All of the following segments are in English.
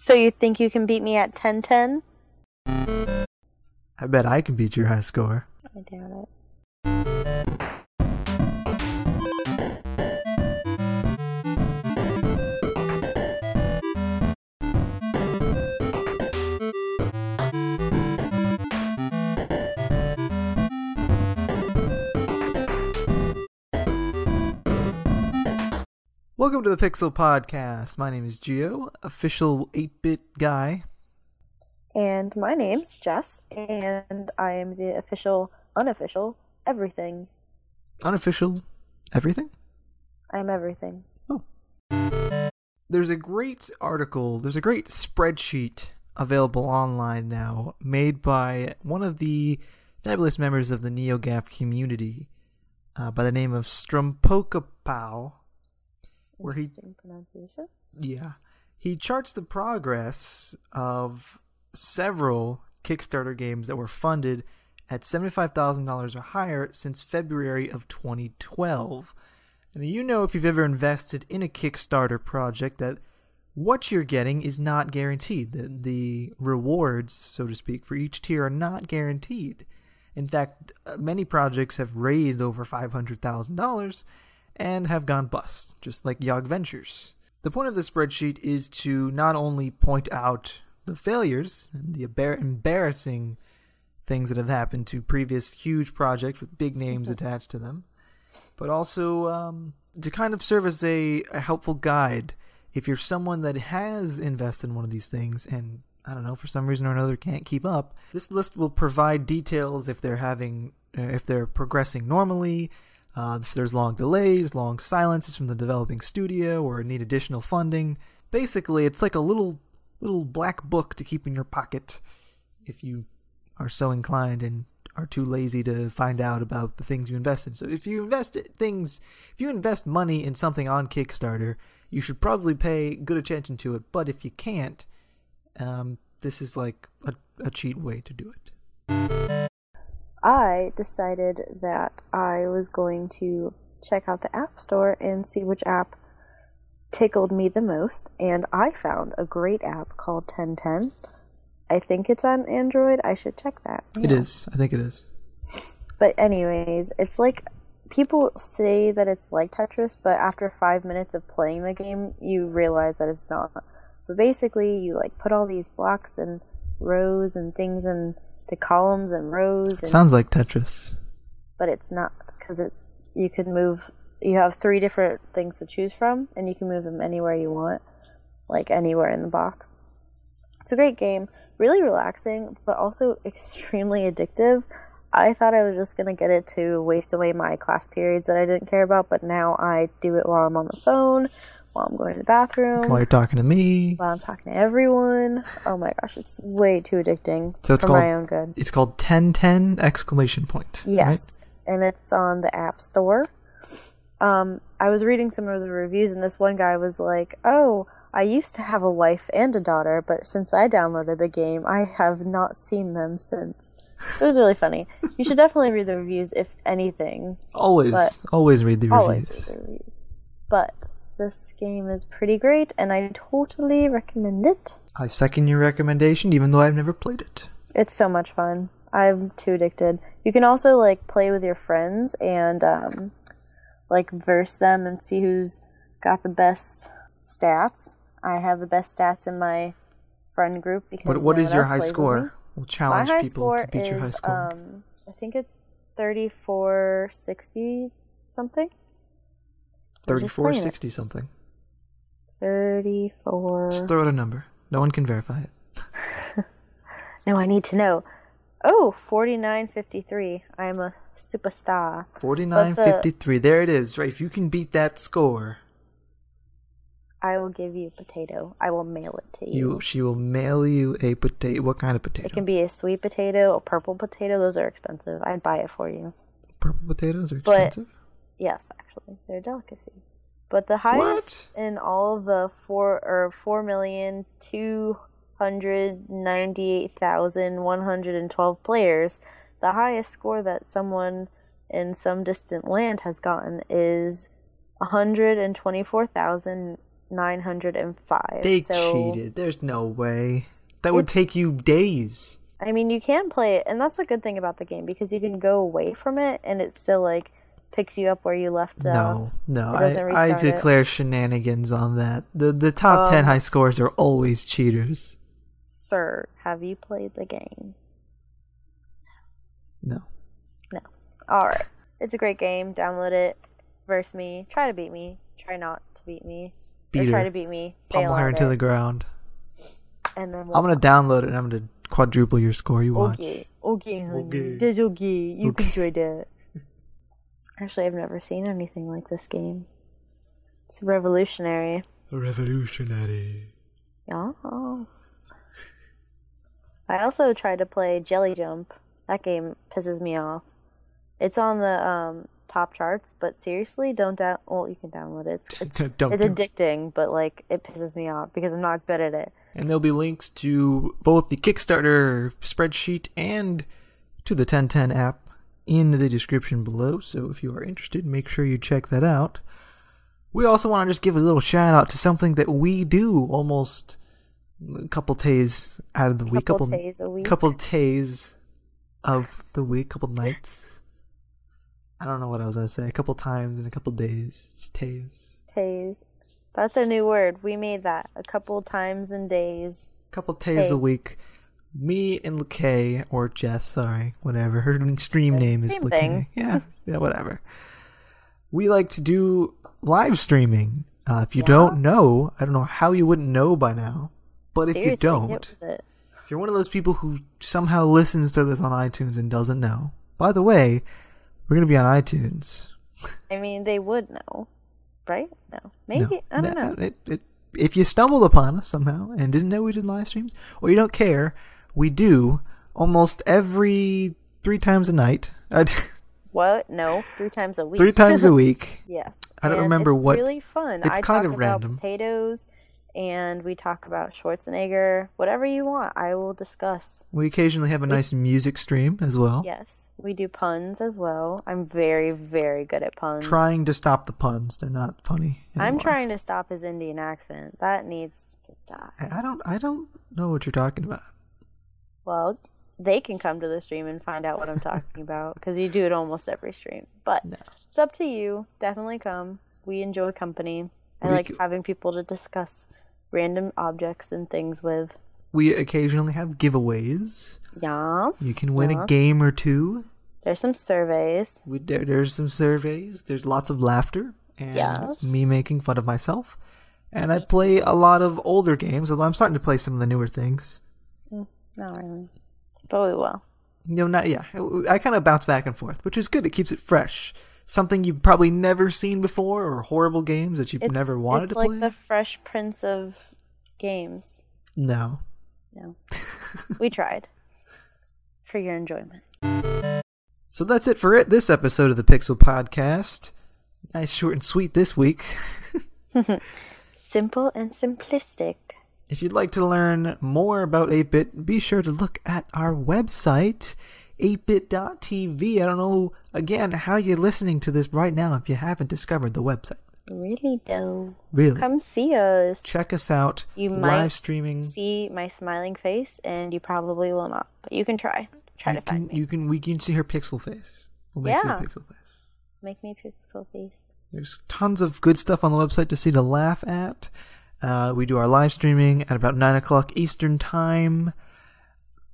So you think you can beat me at 10-10? I bet I can beat your high score. I doubt it. Welcome to the Pixel Podcast. My name is Geo, official 8 bit guy. And my name's Jess, and I am the official, unofficial, everything. Unofficial everything? I'm everything. Oh. There's a great article, there's a great spreadsheet available online now made by one of the fabulous members of the NeoGAF community uh, by the name of Strumpokapow. Where he- pronunciation. Yeah. He charts the progress of several Kickstarter games that were funded at $75,000 or higher since February of 2012. And you know, if you've ever invested in a Kickstarter project, that what you're getting is not guaranteed. The, the rewards, so to speak, for each tier are not guaranteed. In fact, uh, many projects have raised over $500,000 and have gone bust, just like Yogventures. The point of the spreadsheet is to not only point out the failures and the embarrassing things that have happened to previous huge projects with big names attached to them, but also um, to kind of serve as a, a helpful guide if you're someone that has invested in one of these things and I don't know for some reason or another can't keep up. This list will provide details if they're having uh, if they're progressing normally, uh, if there's long delays, long silences from the developing studio, or need additional funding. Basically, it's like a little little black book to keep in your pocket if you are so inclined and are too lazy to find out about the things you invest in. So if you invest things, if you invest money in something on Kickstarter, you should probably pay good attention to it. But if you can't, um, this is like a, a cheat way to do it. I decided that I was going to check out the App Store and see which app tickled me the most, and I found a great app called 1010. I think it's on Android. I should check that. It Yeah. is. I think it is. But anyways, it's like people say that it's like Tetris, but after five minutes of playing the game, you realize that it's not. But basically, you like put all these blocks and rows and things into columns and rows, and, sounds like Tetris. but it's not because it's you can move. You have three different things to choose from, and you can move them anywhere you want, like anywhere in the box. It's a great game, really relaxing, but also extremely addictive. I thought I was just gonna get it to waste away my class periods that I didn't care about, but now I do it while I'm on the phone, while I'm going to the bathroom, While you're talking to me, while I'm talking to everyone. Oh my gosh, it's way too addicting So it's for called- my own good. it's called 1010 exclamation point. right? Yes, and it's on the App Store. Um, I was reading some of the reviews, and this one guy was like, "Oh, I used to have a wife and a daughter, but since I downloaded the game, I have not seen them since." It was really funny. You should definitely read the reviews, if anything. Always, always read the Always read the reviews. But this game is pretty great, and I totally recommend it. I second your recommendation, even though I've never played it. It's so much fun. I'm too addicted. You can also like play with your friends and um, like verse them and see who's got the best stats. I have the best stats in my friend group because What, what no is your high plays with me. score? We'll challenge people to beat is your high score. um, I think it's thirty four sixty something. I'm just playing it. 3460 something. Thirty four. Just throw out a number. No one can verify it. No, I need to know. Oh, 49.53. I'm a superstar. 4953. There it is. Right. If you can beat that score, I will give you a potato. I will mail it to you. you she will mail you a potato. What kind of potato? It can be a sweet potato, a purple potato. Those are expensive. I'd buy it for you. Purple potatoes are But- expensive. Yes, actually, they're a delicacy. But the highest in all of the four or four million two hundred ninety-eight thousand one hundred and twelve players, the highest score that someone in some distant land has gotten is one hundred and twenty-four thousand 905. They so, cheated. There's no way. That would take you days. I mean, you can play it, and that's a good thing about the game because you can go away from it, and it's still like picks you up where you left off. No, no. I, I restart it. declare shenanigans on that. The the top Um, 10 high scores are always cheaters. Sir, have you played the game? No. No. All right. It's a great game. Download it. Verse me. Try to beat me. Try not to beat me. or Beat try her. to beat me. Pummel her at into it, the ground. and then we'll I'm going to download it and I'm going to quadruple your score. You watch. Okay, okay, honey. Okay. That's okay. You Okay. can try that. Actually, I've never seen anything like this game. It's revolutionary. Revolutionary. Yes. I also tried to play Jelly Jump. That game pisses me off. It's on the um, top charts, but seriously, don't down. Well, you can download it. It's, it's, Don't- don't it's addicting, but like it pisses me off because I'm not good at it. And there'll be links to both the Kickstarter spreadsheet and to the 1010 app in the description below. So if you are interested, make sure you check that out. We also want to just give a little shout out to something that we do almost a couple days out of the week, Couple couple days a week. couple days of the week, couple nights. I don't know what I was gonna say. A couple times in a couple days. It's days. Days. That's a new word. We made that a couple times in days. couple days a week. Me and LeKay, or Jess, sorry, whatever. Her stream name is LeKay. thing. Yeah, yeah, whatever. We like to do live streaming. Uh, if you Yeah. don't know, I don't know how you wouldn't know by now. But if you don't, if you're one of those people who somehow listens to this on iTunes and doesn't know, by the way, we're gonna be on iTunes. I mean, they would know, right? No, maybe No, I don't no, know. It, it, if you stumbled upon us somehow and didn't know we did live streams, or you don't care, we do almost every three times a night, What? No, three times a week. three times a week. yes. I don't And remember it's what- Really fun. it's I kind talk of about random. Potatoes, and we talk about Schwarzenegger. Whatever you want, I will discuss. We occasionally have a nice music stream as well. Yes, we do puns as well. I'm very, very good at puns. Trying to stop the puns; they're not funny. I'm trying to stop his Indian accent. That needs to die. I don't. I don't know what you're talking about. Well, they can come to the stream and find out what I'm talking about because you do it almost every stream. But No. it's up to you. Definitely come. We enjoy company. I We like c- having people to discuss random objects and things with. We occasionally have giveaways. Yes. You can win a game or two. There's some surveys. We, there, there's some surveys. There's lots of laughter and Yes. me making fun of myself. And I play a lot of older games, although I'm starting to play some of the newer things. Not really. But we will. No, not yeah. I kind of bounce back and forth, which is good. It keeps it fresh. Something you've probably never seen before, or horrible games that you've It's, never wanted it's to like play. the Fresh Prince of games. No. No. we tried. For your enjoyment. So that's it for it. This episode of the Pixel Podcast. Nice, short, and sweet this week. Simple and simplistic. If you'd like to learn more about 8-Bit, be sure to look at our website, 8bit.tv. I don't know, again, how you're listening to this right now if you haven't discovered the website. Really though. Really. Come see us. Check us out. You might live streaming. see my smiling face, and you probably will not. But you can try. Try you to find me. you can we can see her pixel face. We'll make you Yeah. a pixel face. Make me pixel face. There's tons of good stuff on the website to see to laugh at. Uh, we do our live streaming at about 9 o'clock Eastern Time,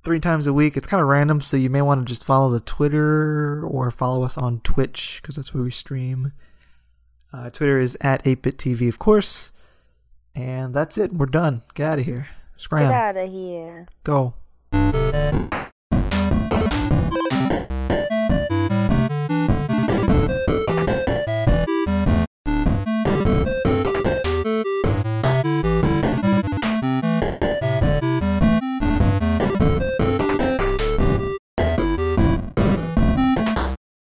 three times a week. It's kind of random, so you may want to just follow the Twitter or follow us on Twitch, because that's where we stream. Uh, Twitter is at 8BitTV, of course. And that's it. We're done. Get out of here. Scram. Get out of here. Go.